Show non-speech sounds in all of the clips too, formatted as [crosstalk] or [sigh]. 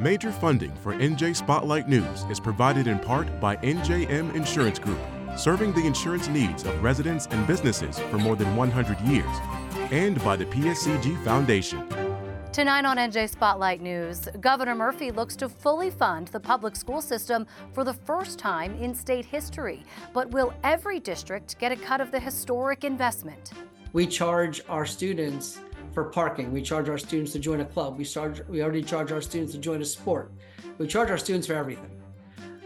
Major funding for NJ Spotlight News is provided in part by NJM Insurance Group, serving the insurance needs of residents and businesses for more than 100 years, and by the PSEG Foundation. Tonight on NJ Spotlight News, Governor Murphy looks to fully fund the public school system for the first time in state history. But will every district get a cut of the historic investment? We charge our students for parking. We charge our students to join a club. We charge. We already charge our students to join a sport. We charge our students for everything.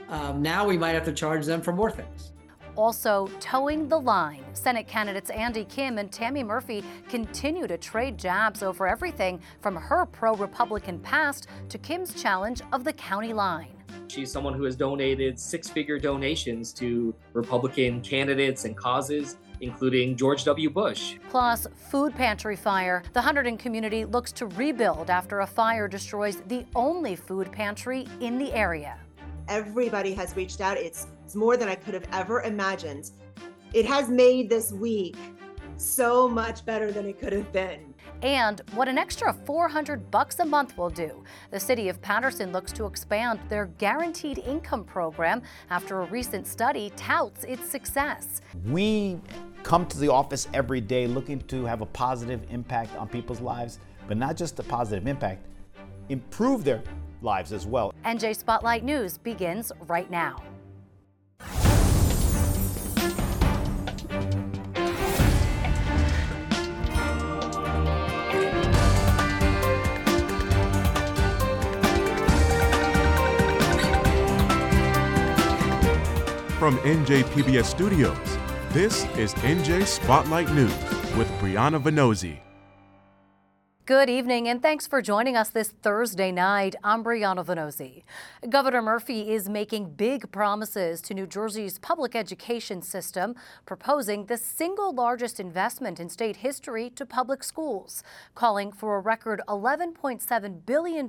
Um, now we might have to charge them for more things. Also, towing the line. Senate candidates Andy Kim and Tammy Murphy continue to trade jabs over everything from her pro Republican past to Kim's challenge of the county line. She's someone who has donated six figure donations to Republican candidates and causes including George W. Bush. Plus, food pantry fire. The Hunterdon community looks to rebuild after a fire destroys the only food pantry in the area. Everybody has reached out. It's, it's more than I could have ever imagined. It has made this week so much better than it could have been. And what an extra 400 bucks a month will do. The city of Paterson looks to expand their guaranteed income program after a recent study touts its success. We come to the office every day looking to have a positive impact on people's lives, but not just a positive impact, improve their lives as well. NJ Spotlight News begins right now. From NJPBS Studios, this is NJ Spotlight News with Brianna Vannozzi. Good evening, and thanks for joining us this Thursday night. I'm Brianna Vannozzi. Governor Murphy is making big promises to New Jersey's public education system, proposing the single largest investment in state history to public schools, calling for a record $11.7 billion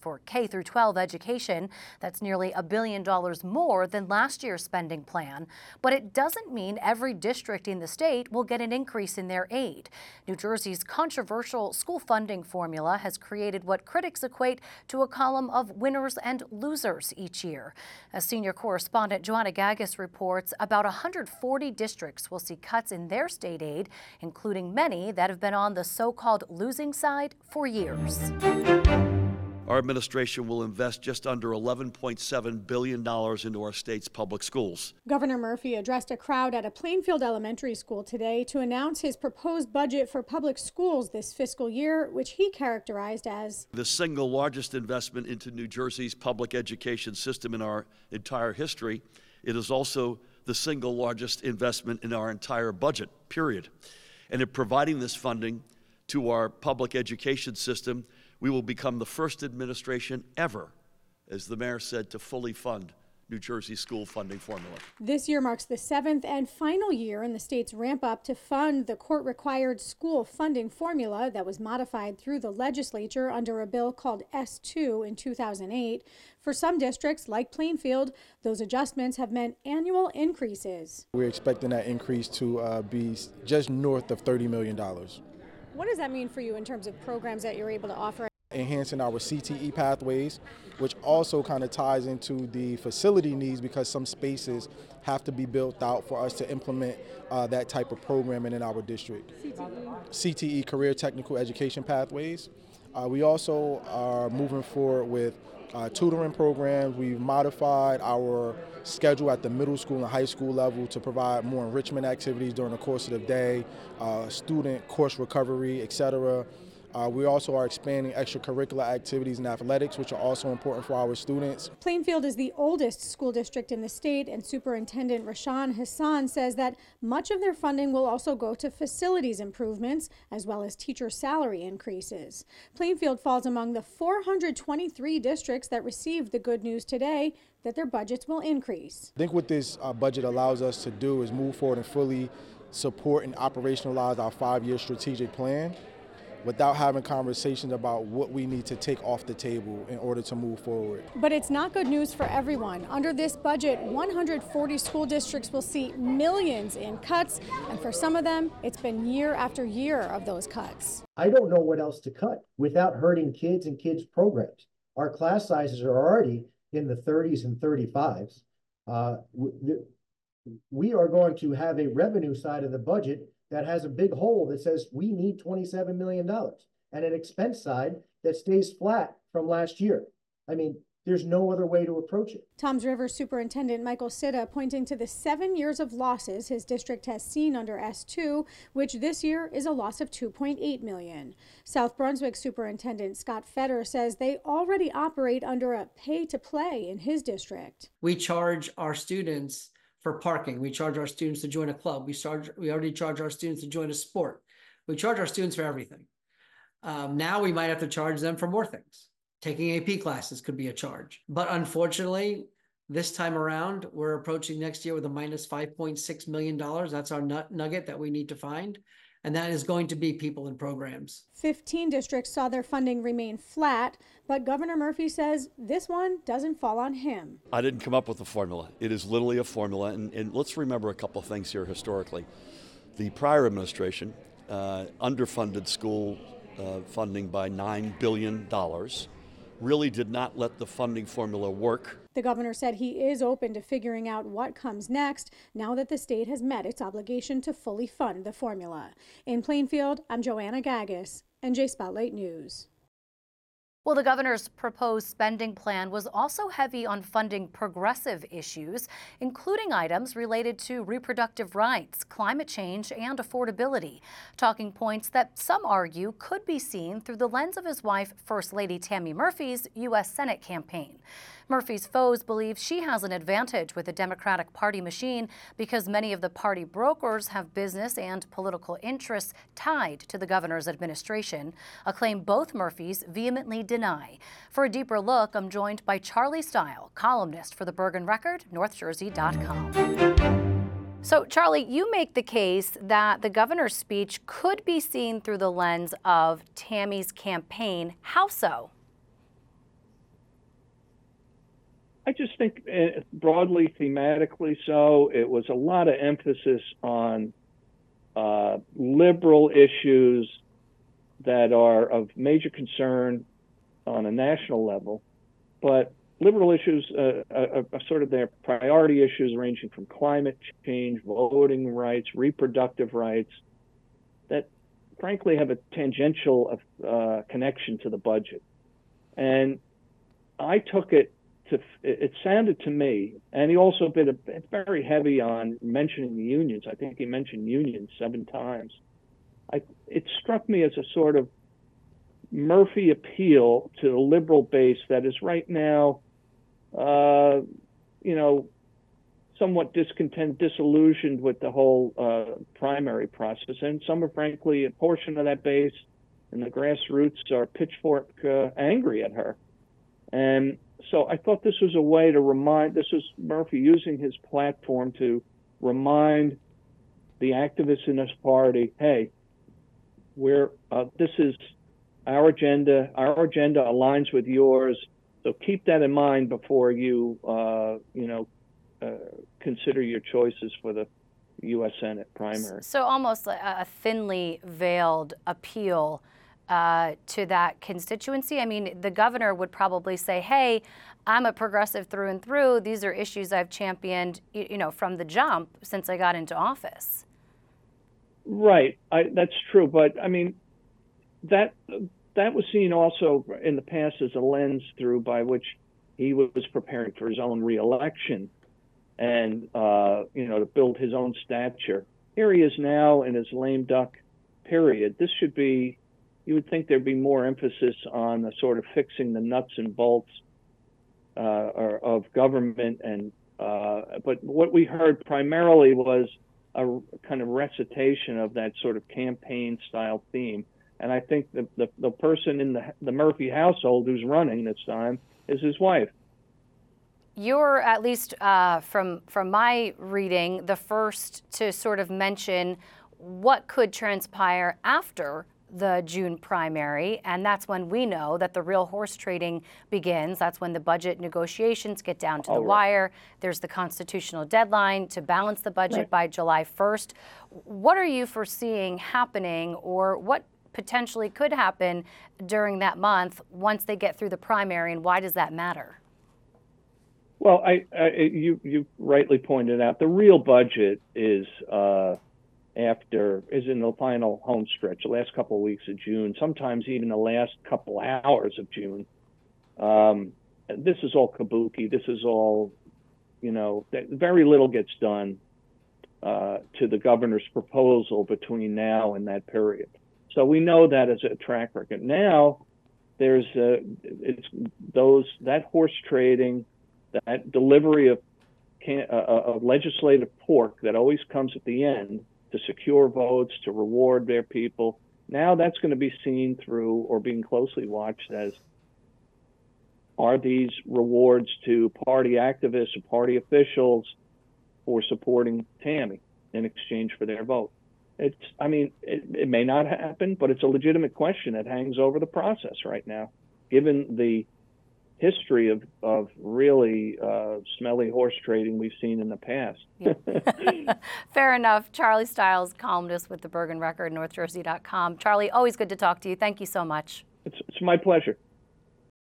for K 12 education. That's nearly a billion dollars more than last year's spending plan. But it doesn't mean every district in the state will get an increase in their aid. New Jersey's controversial school funding formula has created what critics equate to a column of winners and losers each year. As senior correspondent Joanna Gagis reports, about 140 districts will see cuts in their state aid, including many that have been on the so called losing side for years. Our administration will invest just under $11.7 billion into our state's public schools. Governor Murphy addressed a crowd at a Plainfield elementary school today to announce his proposed budget for public schools this fiscal year, which he characterized as the single largest investment into New Jersey's public education system in our entire history. It is also the single largest investment in our entire budget, period. And in providing this funding to our public education system, we will become the first administration ever, as the mayor said, to fully fund New Jersey school funding formula. This year marks the seventh and final year in the state's ramp up to fund the court required school funding formula that was modified through the legislature under a bill called S2 in 2008. For some districts, like Plainfield, those adjustments have meant annual increases. We're expecting that increase to uh, be just north of $30 million. What does that mean for you in terms of programs that you're able to offer? Enhancing our CTE pathways, which also kind of ties into the facility needs because some spaces have to be built out for us to implement uh, that type of programming in our district. CTE. CTE, Career Technical Education Pathways. Uh, we also are moving forward with uh, tutoring programs. We've modified our schedule at the middle school and high school level to provide more enrichment activities during the course of the day, uh, student course recovery, etc. Uh, we also are expanding extracurricular activities and athletics, which are also important for our students. Plainfield is the oldest school district in the state, and Superintendent Rashan Hassan says that much of their funding will also go to facilities improvements as well as teacher salary increases. Plainfield falls among the 423 districts that received the good news today that their budgets will increase. I think what this uh, budget allows us to do is move forward and fully support and operationalize our five year strategic plan without having conversations about what we need to take off the table in order to move forward. But it's not good news for everyone. Under this budget, 140 school districts will see millions in cuts, and for some of them, it's been year after year of those cuts. I don't know what else to cut without hurting kids and kids' programs. our class sizes are already in the 30s and 35s. Uh, we are going to have a revenue side of the budget that has a big hole that says we need $27 million and an expense side that stays flat from last year. I mean, there's no other way to approach it. Toms River Superintendent Michael Citta pointing to the seven years of losses his district has seen under S2, which this year is a loss of 2.8 million. South Brunswick Superintendent Scott Feder says they already operate under a pay to play in his district. We charge our students for parking. We charge our students to join a club. We charge we already charge our students to join a sport. We charge our students for everything. Um, now we might have to charge them for more things. Taking AP classes could be a charge. But unfortunately, this time around, we're approaching next year with a minus $5.6 million. That's our nut nugget that we need to find. And that is going to be people and programs. 15 districts saw their funding remain flat, but Governor Murphy says this one doesn't fall on him. I didn't come up with the formula. It is literally a formula. And, and let's remember a couple of things here historically. The prior administration uh, underfunded school uh, funding by $9 billion, really did not let the funding formula work. The governor said he is open to figuring out what comes next now that the state has met its obligation to fully fund the formula. In Plainfield, I'm Joanna Gagis, NJ Spotlight News. Well, the governor's proposed spending plan was also heavy on funding progressive issues, including items related to reproductive rights, climate change, and affordability. Talking points that some argue could be seen through the lens of his wife, First Lady Tammy Murphy's U.S. Senate campaign. Murphy's foes believe she has an advantage with the Democratic Party machine because many of the party brokers have business and political interests tied to the governor's administration, a claim both Murphys vehemently deny. For a deeper look, I'm joined by Charlie Stile, columnist for the Bergen Record, NorthJersey.com. So, Charlie, you make the case that the governor's speech could be seen through the lens of Tammy's campaign. How so? I just think uh, broadly, thematically, so it was a lot of emphasis on uh, liberal issues that are of major concern on a national level, but liberal issues uh, are, uh, are, sort of their priority issues ranging from climate change, voting rights, reproductive rights, that frankly have a tangential uh, connection to the budget. And I took it to, it sounded to me, and he also been a, very heavy on mentioning the unions. I think he mentioned unions seven times. I, it struck me as a sort of Murphy appeal to the liberal base that is right now, uh, you know, somewhat discontent, disillusioned with the whole uh, primary process, and some are frankly a portion of that base and the grassroots are pitchfork uh, angry at her. And so I thought this was a way to remind, this was Murphy using his platform to remind the activists in this party, hey, we're, uh, this is our agenda. Our agenda aligns with yours. So keep that in mind before you, uh, you know, uh, consider your choices for the U.S. Senate primary. So almost a thinly veiled appeal uh, to that constituency? I mean, the governor would probably say, hey, I'm a progressive through and through. These are issues I've championed, you know, from the jump since I got into office. Right, I, that's true. But I mean, that that was seen also in the past as a lens through by which he was preparing for his own reelection, and uh, you know, to build his own stature. Here he is now in his lame duck period. This should be you would think there'd be more emphasis on the sort of fixing the nuts and bolts uh, of government and uh, but what we heard primarily was a kind of recitation of that sort of campaign style theme and I think the, the, the person in the, the Murphy household who's running this time is his wife. You're at least uh, from from my reading the first to sort of mention what could transpire after the June primary, and that's when we know that the real horse trading begins. That's when the budget negotiations get down to the right. wire. There's the constitutional deadline to balance the budget right. by July 1st. What are you foreseeing happening, or what potentially could happen during that month once they get through the primary, and why does that matter? Well, I, I you you rightly pointed out the real budget is uh, after is in the final home stretch, the last couple of weeks of June, sometimes even the last couple hours of June. Um, this is all kabuki. This is all, you know, very little gets done uh, to the governor's proposal between now and that period. So we know that as a track record. Now there's a, it's those that horse trading, that delivery of, can, uh, uh, of legislative pork that always comes at the end to secure votes, to reward their people. Now that's going to be seen through or being closely watched as are these rewards to party activists or party officials for supporting Tammy in exchange for their vote? It's, I mean, it, it may not happen, but it's a legitimate question that hangs over the process right now, given the history of, of really uh, smelly horse trading we've seen in the past. Yeah. [laughs] Fair enough. Charlie Stiles, columnist with the Bergen Record, NorthJersey.com. Charlie, always good to talk to you. Thank you so much. It's, it's my pleasure.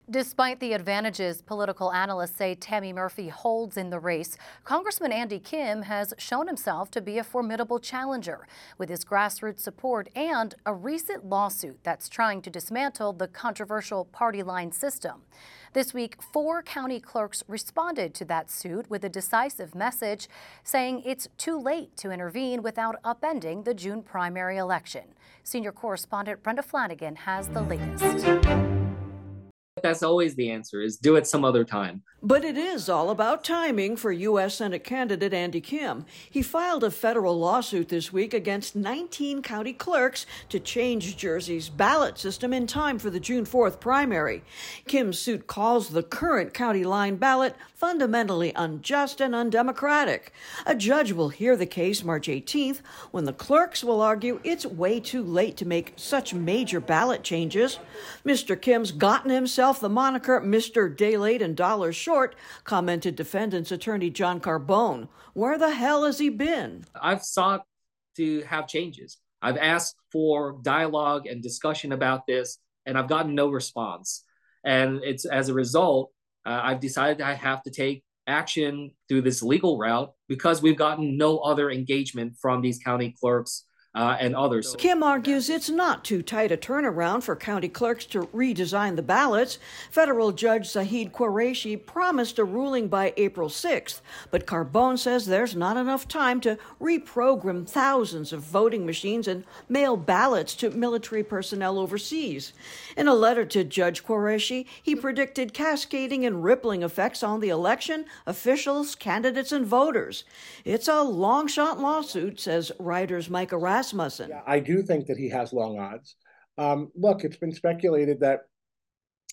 Despite the advantages political analysts say Tammy Murphy holds in the race, Congressman Andy Kim has shown himself to be a formidable challenger with his grassroots support and a recent lawsuit that's trying to dismantle the controversial party line system. This week, four county clerks responded to that suit with a decisive message saying it's too late to intervene without upending the June primary election. Senior correspondent Brenda Flanagan has the latest that's always the answer is do it some other time. But it is all about timing for U.S. Senate candidate Andy Kim. He filed a federal lawsuit this week against 19 county clerks to change Jersey's ballot system in time for the June 4th primary. Kim's suit calls the current county line ballot fundamentally unjust and undemocratic. A judge will hear the case March 18th when the clerks will argue it's way too late to make such major ballot changes. Mr. Kim's gotten himself the moniker Mr. Day Late and Dollars Short short, commented defendant's attorney John Carbone. Where the hell has he been? I've sought to have changes. I've asked for dialogue and discussion about this, and I've gotten no response. And it's as a result, uh, I've decided I have to take action through this legal route because we've gotten no other engagement from these county clerks uh, and others. Kim argues it's not too tight a turnaround for county clerks to redesign the ballots. Federal Judge Zahid Qureshi promised a ruling by April 6th, but Carbone says there's not enough time to reprogram thousands of voting machines and mail ballots to military personnel overseas. In a letter to Judge Qureshi, he predicted cascading and rippling effects on the election, officials, candidates, and voters. It's a long shot lawsuit, says Rider's Micah Rasmussen. Yeah, I do think that he has long odds. Um, look, it's been speculated that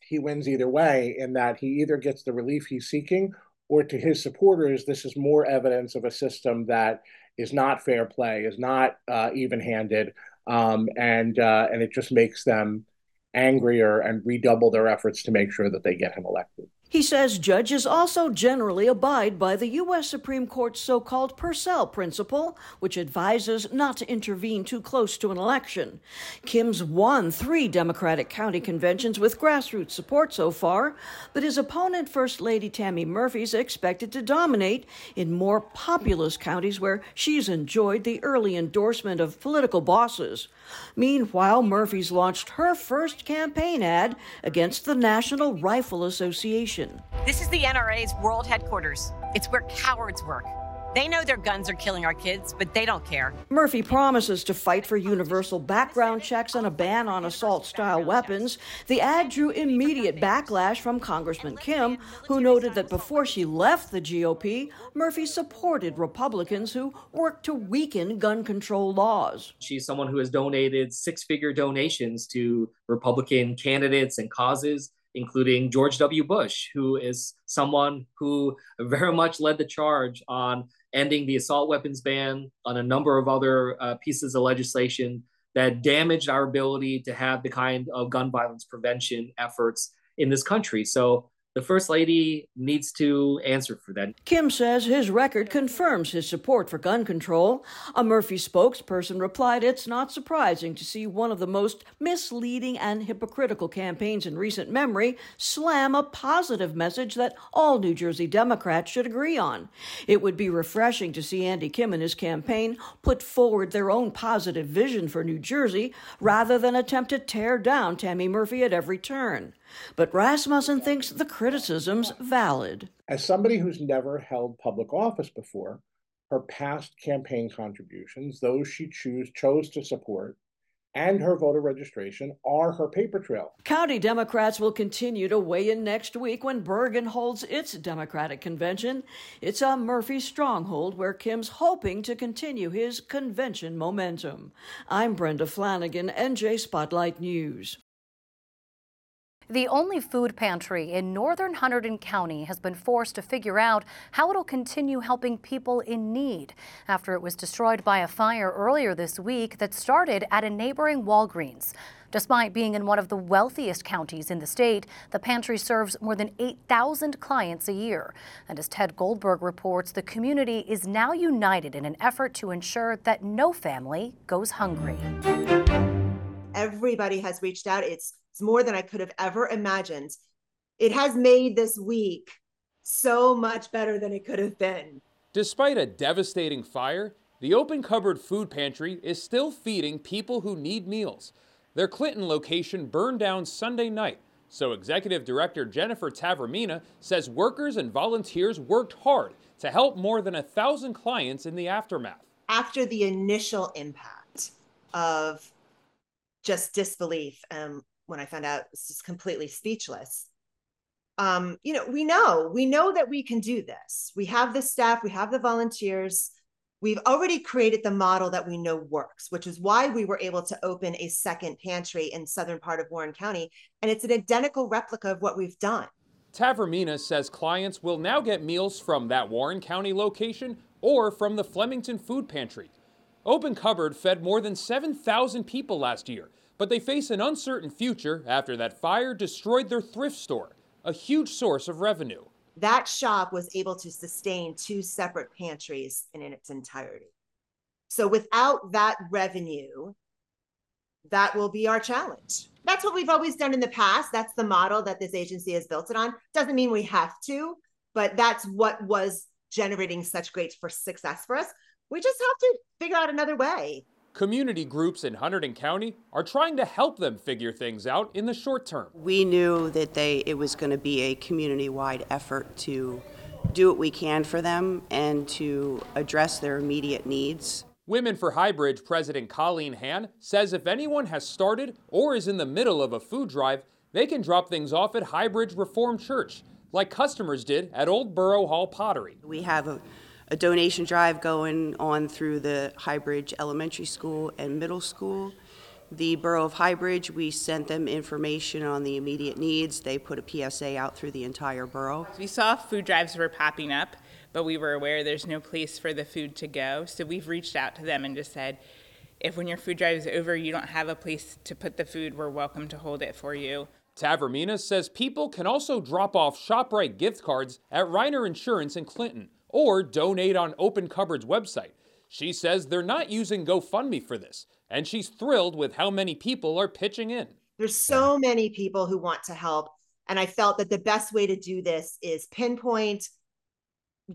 he wins either way, in that he either gets the relief he's seeking, or to his supporters, this is more evidence of a system that is not fair play, is not uh, even-handed, um, and uh, and it just makes them angrier and redouble their efforts to make sure that they get him elected. He says judges also generally abide by the U.S. Supreme Court's so called Purcell principle, which advises not to intervene too close to an election. Kim's won three Democratic county conventions with grassroots support so far, but his opponent, First Lady Tammy Murphy, is expected to dominate in more populous counties where she's enjoyed the early endorsement of political bosses. Meanwhile, Murphy's launched her first campaign ad against the National Rifle Association. This is the NRA's world headquarters. It's where cowards work. They know their guns are killing our kids, but they don't care. Murphy promises to fight for universal background checks and a ban on assault style weapons. The ad drew immediate backlash from Congressman Kim, who noted that before she left the GOP, Murphy supported Republicans who worked to weaken gun control laws. She's someone who has donated six figure donations to Republican candidates and causes including George W. Bush, who is someone who very much led the charge on ending the assault weapons ban, on a number of other uh, pieces of legislation that damaged our ability to have the kind of gun violence prevention efforts in this country. So the First Lady needs to answer for that. Kim says his record confirms his support for gun control. A Murphy spokesperson replied it's not surprising to see one of the most misleading and hypocritical campaigns in recent memory slam a positive message that all New Jersey Democrats should agree on. It would be refreshing to see Andy Kim and his campaign put forward their own positive vision for New Jersey rather than attempt to tear down Tammy Murphy at every turn. But Rasmussen thinks the criticism's valid. As somebody who's never held public office before, her past campaign contributions, those she choose chose to support, and her voter registration are her paper trail. County Democrats will continue to weigh in next week when Bergen holds its Democratic convention. It's a Murphy stronghold where Kim's hoping to continue his convention momentum. I'm Brenda Flanagan, NJ Spotlight News. The only food pantry in northern Hunterdon County has been forced to figure out how it'll continue helping people in need after it was destroyed by a fire earlier this week that started at a neighboring Walgreens. Despite being in one of the wealthiest counties in the state, the pantry serves more than 8,000 clients a year. And as Ted Goldberg reports, the community is now united in an effort to ensure that no family goes hungry. Everybody has reached out. It's it's more than I could have ever imagined. It has made this week so much better than it could have been. Despite a devastating fire, the Open Cupboard Food Pantry is still feeding people who need meals. Their Clinton location burned down Sunday night, so Executive Director Jennifer Tavermina says workers and volunteers worked hard to help more than a thousand clients in the aftermath. After the initial impact of just disbelief, um, when I found out, was just completely speechless. Um, you know, we know, we know that we can do this. We have the staff, we have the volunteers. We've already created the model that we know works, which is why we were able to open a second pantry in southern part of Warren County. And it's an identical replica of what we've done. Tavermina says clients will now get meals from that Warren County location or from the Flemington Food Pantry. Open Cupboard fed more than 7,000 people last year but they face an uncertain future after that fire destroyed their thrift store, a huge source of revenue. That shop was able to sustain two separate pantries in its entirety. So without that revenue, that will be our challenge. That's what we've always done in the past. That's the model that this agency has built it on. Doesn't mean we have to, but that's what was generating such great for success for us. We just have to figure out another way. Community groups in Hunterdon County are trying to help them figure things out in the short term. We knew that they it was going to be a community-wide effort to do what we can for them and to address their immediate needs. Women for Highbridge President Colleen Han says if anyone has started or is in the middle of a food drive, they can drop things off at Highbridge Reformed Church, like customers did at Old Borough Hall Pottery. We have a a donation drive going on through the Highbridge Elementary School and Middle School. The Borough of Highbridge, we sent them information on the immediate needs. They put a PSA out through the entire borough. We saw food drives were popping up, but we were aware there's no place for the food to go. So we've reached out to them and just said, if when your food drive is over, you don't have a place to put the food, we're welcome to hold it for you. Tavermina says people can also drop off ShopRite gift cards at Reiner Insurance in Clinton or donate on Open Cupboard's website. She says they're not using GoFundMe for this, and she's thrilled with how many people are pitching in. There's so many people who want to help, and I felt that the best way to do this is pinpoint,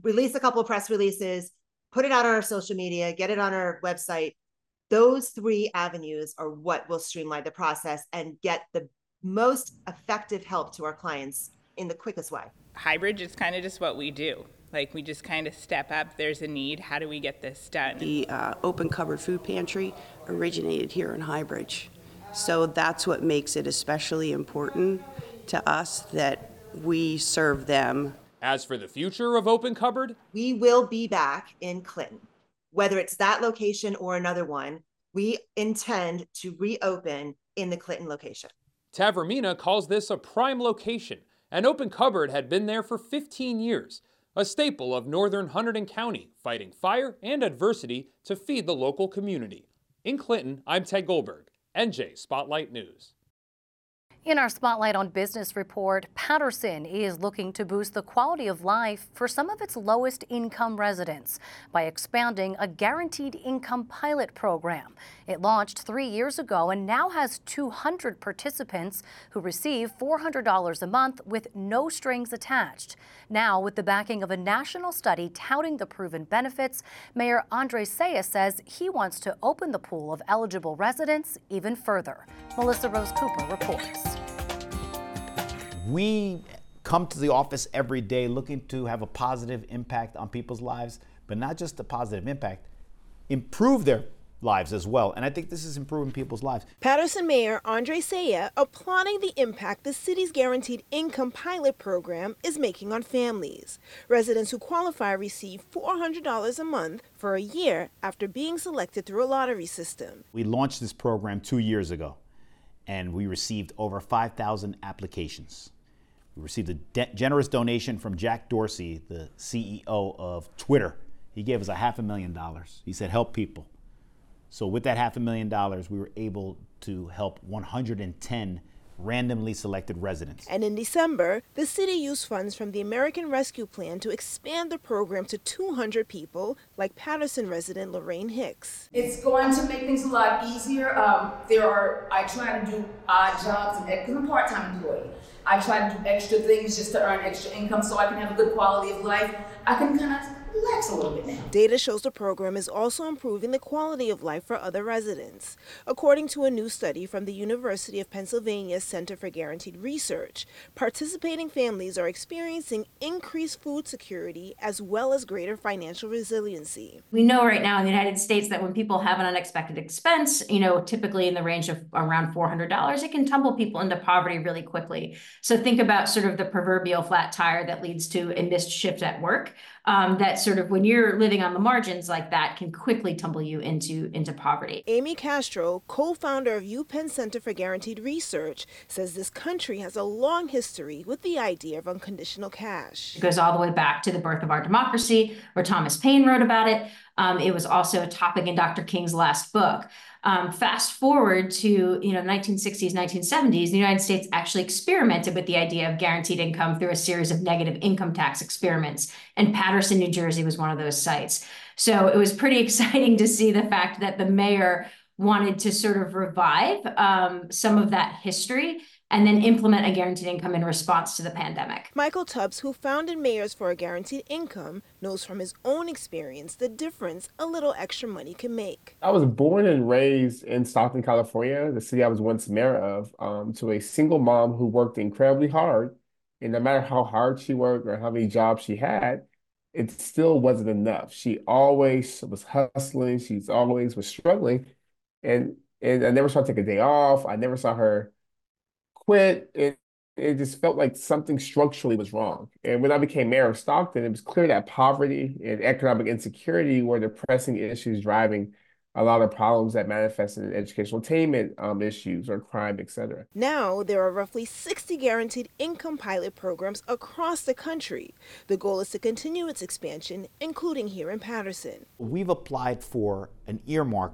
release a couple press releases, put it out on our social media, get it on our website. Those three avenues are what will streamline the process and get the most effective help to our clients in the quickest way. Highbridge is kind of just what we do. Like we just kind of step up. There's a need. How do we get this done? The uh, open cupboard food pantry originated here in Highbridge, so that's what makes it especially important to us that we serve them. As for the future of Open Cupboard, we will be back in Clinton, whether it's that location or another one. We intend to reopen in the Clinton location. Tavermina calls this a prime location. An open cupboard had been there for 15 years a staple of northern Hunterdon County, fighting fire and adversity to feed the local community. In Clinton, I'm Ted Goldberg, NJ Spotlight News. In our Spotlight on Business report, Paterson is looking to boost the quality of life for some of its lowest income residents by expanding a guaranteed income pilot program. It launched three years ago and now has 200 participants who receive $400 a month with no strings attached. Now, with the backing of a national study touting the proven benefits, Mayor Andre Sayegh says he wants to open the pool of eligible residents even further. Melissa Rose Cooper reports. We come to the office every day looking to have a positive impact on people's lives, but not just a positive impact, improve their lives as well. And I think this is improving people's lives. Paterson Mayor Andre Sayegh applauding the impact the city's guaranteed income pilot program is making on families. Residents who qualify receive $400 a month for a year after being selected through a lottery system. We launched this program two years ago, and we received over 5,000 applications. We received a de- generous donation from Jack Dorsey, the CEO of Twitter. He gave us a half a million dollars. He said, help people. So, with that half a million dollars, we were able to help 110 randomly selected residents. And in December, the city used funds from the American Rescue Plan to expand the program to 200 people, like Paterson resident Lorraine Hicks. It's going to make things a lot easier. Um, there are, I try to do odd jobs, because I'm a part time employee. I try to do extra things just to earn extra income so I can have a good quality of life. I can kind of relax a little bit now. Data shows the program is also improving the quality of life for other residents. According to a new study from the University of Pennsylvania Center for Guaranteed Research, participating families are experiencing increased food security as well as greater financial resiliency. We know right now in the United States that when people have an unexpected expense, you know, typically in the range of around $400, it can tumble people into poverty really quickly. So think about sort of the proverbial flat tire that leads to a missed shift at work um, that sort of when you're living on the margins like that can quickly tumble you into into poverty. Amy Castro, co-founder of UPenn Center for Guaranteed Research, says this country has a long history with the idea of unconditional cash. It goes all the way back to the birth of our democracy, where Thomas Paine wrote about it. Um, it was also a topic in Dr. King's last book. Um, fast forward to you know 1960s, 1970s, the United States actually experimented with the idea of guaranteed income through a series of negative income tax experiments, and Paterson, New Jersey, was one of those sites. So it was pretty [laughs] exciting to see the fact that the mayor wanted to sort of revive um, some of that history and then implement a guaranteed income in response to the pandemic. Michael Tubbs, who founded Mayors for a Guaranteed Income, knows from his own experience the difference a little extra money can make. I was born and raised in Stockton, California, the city I was once mayor of, um, to a single mom who worked incredibly hard. And no matter how hard she worked or how many jobs she had, it still wasn't enough. She always was hustling. She's always was struggling. And and I never saw her take a day off. I never saw her quit. It it just felt like something structurally was wrong. And when I became mayor of Stockton, it was clear that poverty and economic insecurity were the pressing issues driving a lot of problems that manifest in educational attainment um, issues or crime, etc. Now, there are roughly 60 guaranteed income pilot programs across the country. The goal is to continue its expansion, including here in Paterson. We've applied for an earmark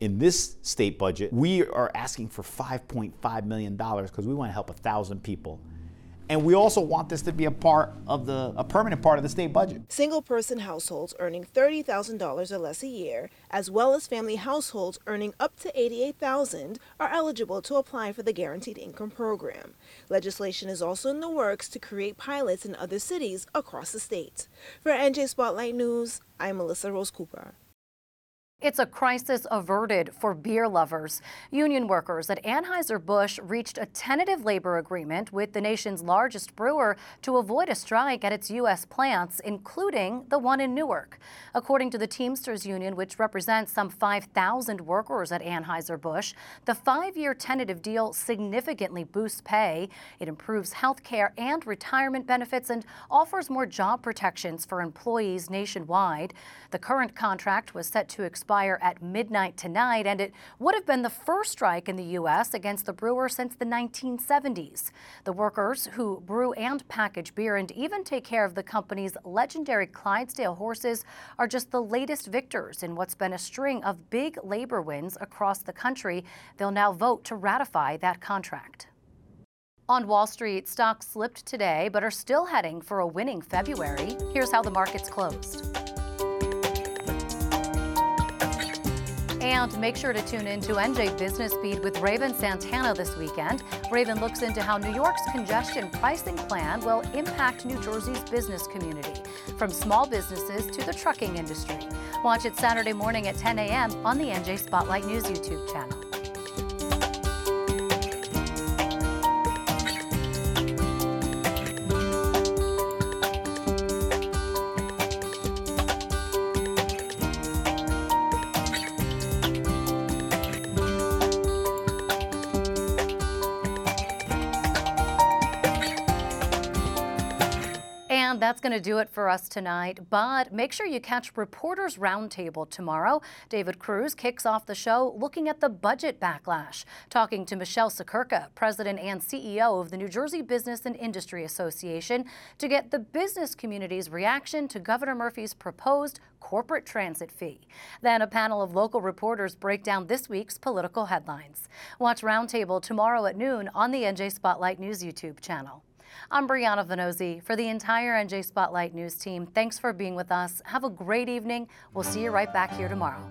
in this state budget, we are asking for $5.5 million because we want to help a thousand people. And we also want this to be a part of the a permanent part of the state budget. Single person households earning $30,000 or less a year, as well as family households earning up to 88,000 are eligible to apply for the guaranteed income program. Legislation is also in the works to create pilots in other cities across the state. For NJ Spotlight News, I'm Melissa Rose Cooper. It's a crisis averted for beer lovers. Union workers at Anheuser-Busch reached a tentative labor agreement with the nation's largest brewer to avoid a strike at its U.S. plants, including the one in Newark. According to the Teamsters Union, which represents some 5,000 workers at Anheuser-Busch, the five-year tentative deal significantly boosts pay. It improves health care and retirement benefits and offers more job protections for employees nationwide. The current contract was set to expire expire at midnight tonight, and it would have been the first strike in the U.S. against the brewer since the 1970s. The workers who brew and package beer and even take care of the company's legendary Clydesdale horses are just the latest victors in what's been a string of big labor wins across the country. They'll now vote to ratify that contract. On Wall Street, stocks slipped today but are still heading for a winning February. Here's how the markets closed. And make sure to tune in to NJ Business Beat with Raven Santana this weekend. Raven looks into how New York's congestion pricing plan will impact New Jersey's business community, from small businesses to the trucking industry. Watch it Saturday morning at 10 a.m. on the NJ Spotlight News YouTube channel. That's going to do it for us tonight. But make sure you catch Reporters Roundtable tomorrow. David Cruz kicks off the show looking at the budget backlash, talking to Michele Siekerka, President and CEO of the New Jersey Business and Industry Association, to get the business community's reaction to Governor Murphy's proposed corporate transit fee. Then a panel of local reporters break down this week's political headlines. Watch Roundtable tomorrow at noon on the NJ Spotlight News YouTube channel. I'm Brianna Vannozzi for the entire NJ Spotlight News team. Thanks for being with us. Have a great evening. We'll see you right back here tomorrow.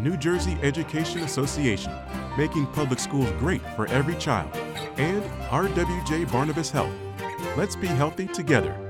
New Jersey Education Association, making public schools great for every child. And RWJ Barnabas Health. Let's be healthy together.